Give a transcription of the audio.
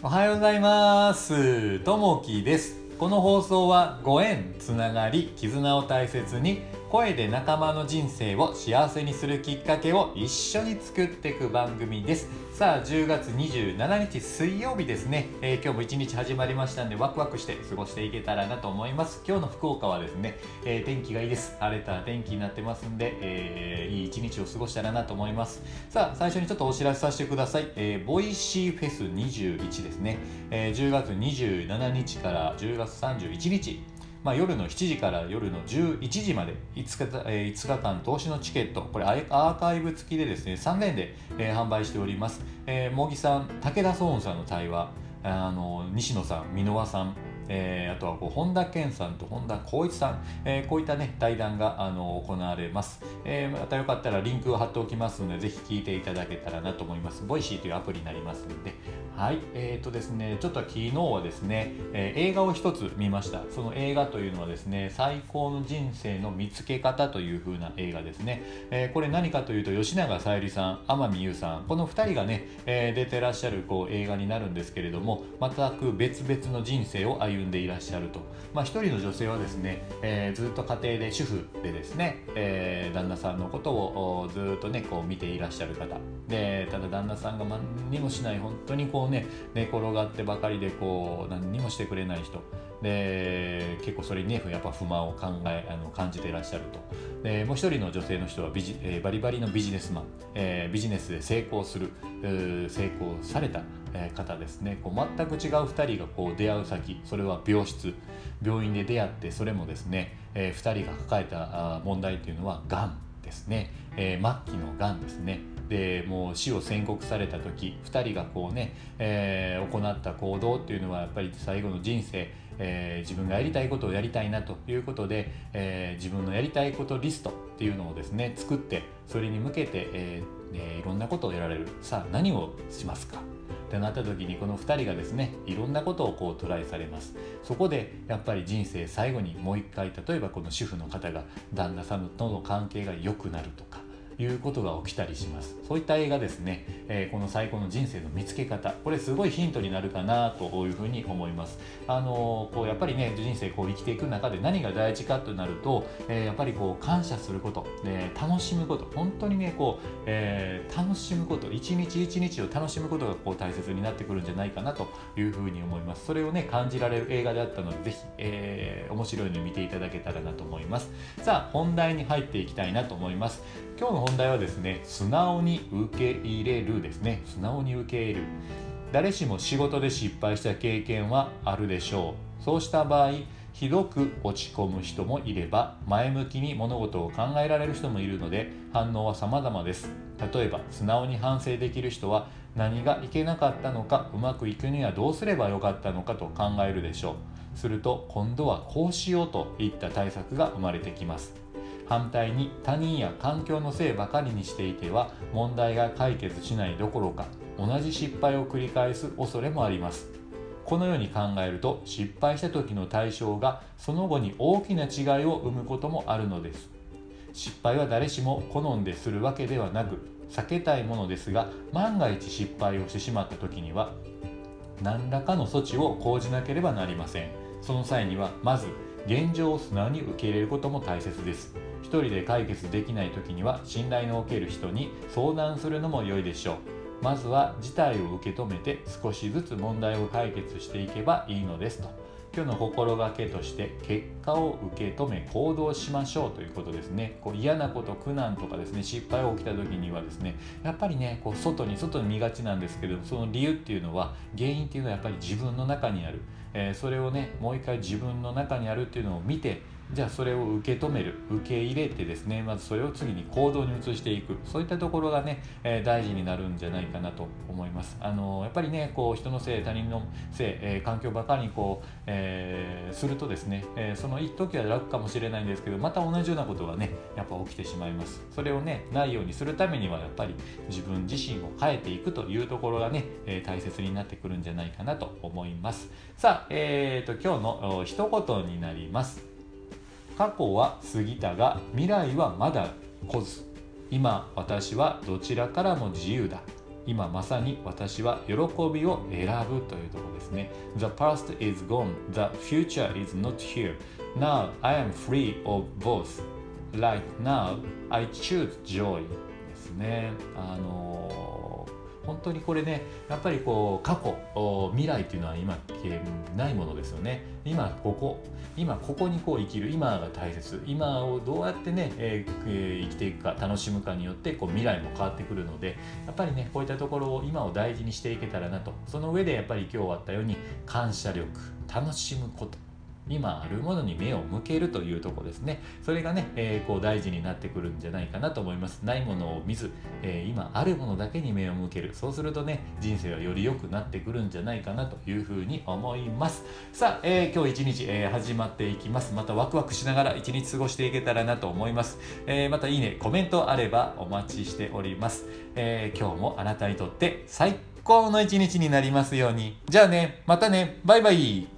おはようございます。ともきです。この放送はご縁つながり絆を大切に声で仲間の人生を幸せにするきっかけを一緒に作っていく番組です。さあ10月27日水曜日ですね、えー、今日も一日始まりましたんでワクワクして過ごしていけたらなと思います。今日の福岡はですね、えー、天気がいいです。晴れた天気になってますんで、えー、いい一日を過ごしたらなと思います。さあ最初にちょっとお知らせさせてください、えボイシーフェス21ですね、え10月27日から10月31日。まあ、夜の7時から夜の11時まで5日,、えー、5日間通しのチケット。これアーカイブ付きでですね3連で、えー、販売しております、えー、茂木さん武田双雲さんの対話。あの西野さん箕輪さん。えー、あとはこう本田健さんと本田晃一さん、えー、こういったね対談があの行われます、えー、またよかったらリンクを貼っておきますのでぜひ聞いていただけたらなと思います。ボイシーというアプリになりますので。はい。えーとですねちょっと昨日はですね、えー、映画を一つ見ました。その映画というのはですね最高の人生の見つけ方という風な映画ですね、えー、これ何かというと吉永小百合さん天海祐さん。この2人がね、えー、出てらっしゃるこう映画になるんですけれども全く別々の人生を歩んでいらっしゃると、まあ、一人の女性はですね、えー、ずっと家庭で主婦でですね、えー、旦那さんのことをずっとねこう見ていらっしゃる方。でただ旦那さんが何にもしない本当にこうね寝転がってばかりでこう何にもしてくれない人。で結構それにねやっぱ不満を考えあの感じていらっしゃると。でもう一人の女性の人はビジ、えー、バリバリのビジネスマン、えー、ビジネスで成功する成功された。方ですね。こう全く違う2人がこう出会う先それは病室病院で出会ってそれもですね、え、2人が抱えた問題というのはがんですね、え、末期のがんですね。でもう死を宣告された時2人がこうね、えー、行った行動っていうのはやっぱり最後の人生、えー、自分がやりたいことをやりたいなということで、えー、自分のやりたいことリストっていうのをですね作ってそれに向けて、えー、いろんなことをやられる。さあ何をしますか？ってなった時にこの2人がですねいろんなことをこうトライされます。そこでやっぱり人生最後にもう一回例えばこの主婦の方が旦那さんとの関係が良くなるとかいうことが起きたりします。そういった映画ですね、えー、この最高の人生の見つけ方。これすごいヒントになるかなというふうに思います。あのー、こうやっぱりね人生こう生きていく中で何が大事かとなると、えー、やっぱりこう感謝すること、で楽しむこと。本当にねこう、え楽しむこと。一日一日を楽しむことがこう大切になってくるんじゃないかなというふうに思います。それをね感じられる映画であったのでぜひ、え面白いの見ていただけたらなと思います。さあ本題に入っていきたいなと思います。今日の本題はですね素直に受け入れるですね。素直に受け入れる。誰しも仕事で失敗した経験はあるでしょう。そうした場合ひどく落ち込む人もいれば前向きに物事を考えられる人もいるので反応は様々です。例えば素直に反省できる人は何がいけなかったのかうまくいくにはどうすればよかったのかと考えるでしょう。すると今度はこうしようといった対策が生まれてきます。反対に他人や環境のせいばかりにしていては問題が解決しないどころか同じ失敗を繰り返す恐れもあります。このように考えると失敗した時の対象がその後に大きな違いを生むこともあるのです。失敗は誰しも好んでするわけではなく避けたいものですが万が一失敗をしてしまった時には何らかの措置を講じなければなりません。その際にはまず現状を素直に受け入れることも大切です。一人で解決できない時には信頼のおける人に相談するのも良いでしょう。まずは事態を受け止めて少しずつ問題を解決していけばいいのですと。今日の心がけとして結果を受け止め行動しましょうということですね。こう嫌なこと苦難とかですね失敗が起きた時にはですねやっぱりねこう外に外に見がちなんですけどその理由っていうのは原因っていうのはやっぱり自分の中にある、えー、それをねもう一回自分の中にあるっていうのを見てじゃあそれを受け止める受け入れてですねまずそれを次に行動に移していく。そういったところがね、えー、大事になるんじゃないかなと思います。あのー、やっぱりねこう人のせい他人のせい、えー、環境ばかりにこう、えするとですね、えその一時は楽かもしれないんですけどまた同じようなことがねやっぱ起きてしまいます。それをねないようにするためにはやっぱり自分自身を変えていくというところがね、え大切になってくるんじゃないかなと思います。さあえーと今日の一言になります。過去は過ぎたが未来はまだ来ず今私はどちらからも自由だ今まさに私は喜びを選ぶというところですね The past is gone The future is not here Now I am free of both Right now I choose joy ですねあのー本当にこれねやっぱりこう過去未来っていうのは今ないものですよね。今ここ今ここにこう生きる今が大切。今をどうやってね、えー、生きていくか楽しむかによってこう未来も変わってくるのでやっぱりねこういったところを今を大事にしていけたらなと。その上でやっぱり今日あったように感謝力楽しむこと。今あるものに目を向けるというとこですね。それがね、えー、こう大事になってくるんじゃないかなと思います。ないものを見ず、えー、今あるものだけに目を向ける。そうするとね人生はより良くなってくるんじゃないかなというふうに思います。さあ、えー、今日一日、え始まっていきます。またワクワクしながら一日過ごしていけたらなと思います、えまたいいねコメントあればお待ちしております、え今日もあなたにとって最高の一日になりますように。じゃあねまたね。バイバイ。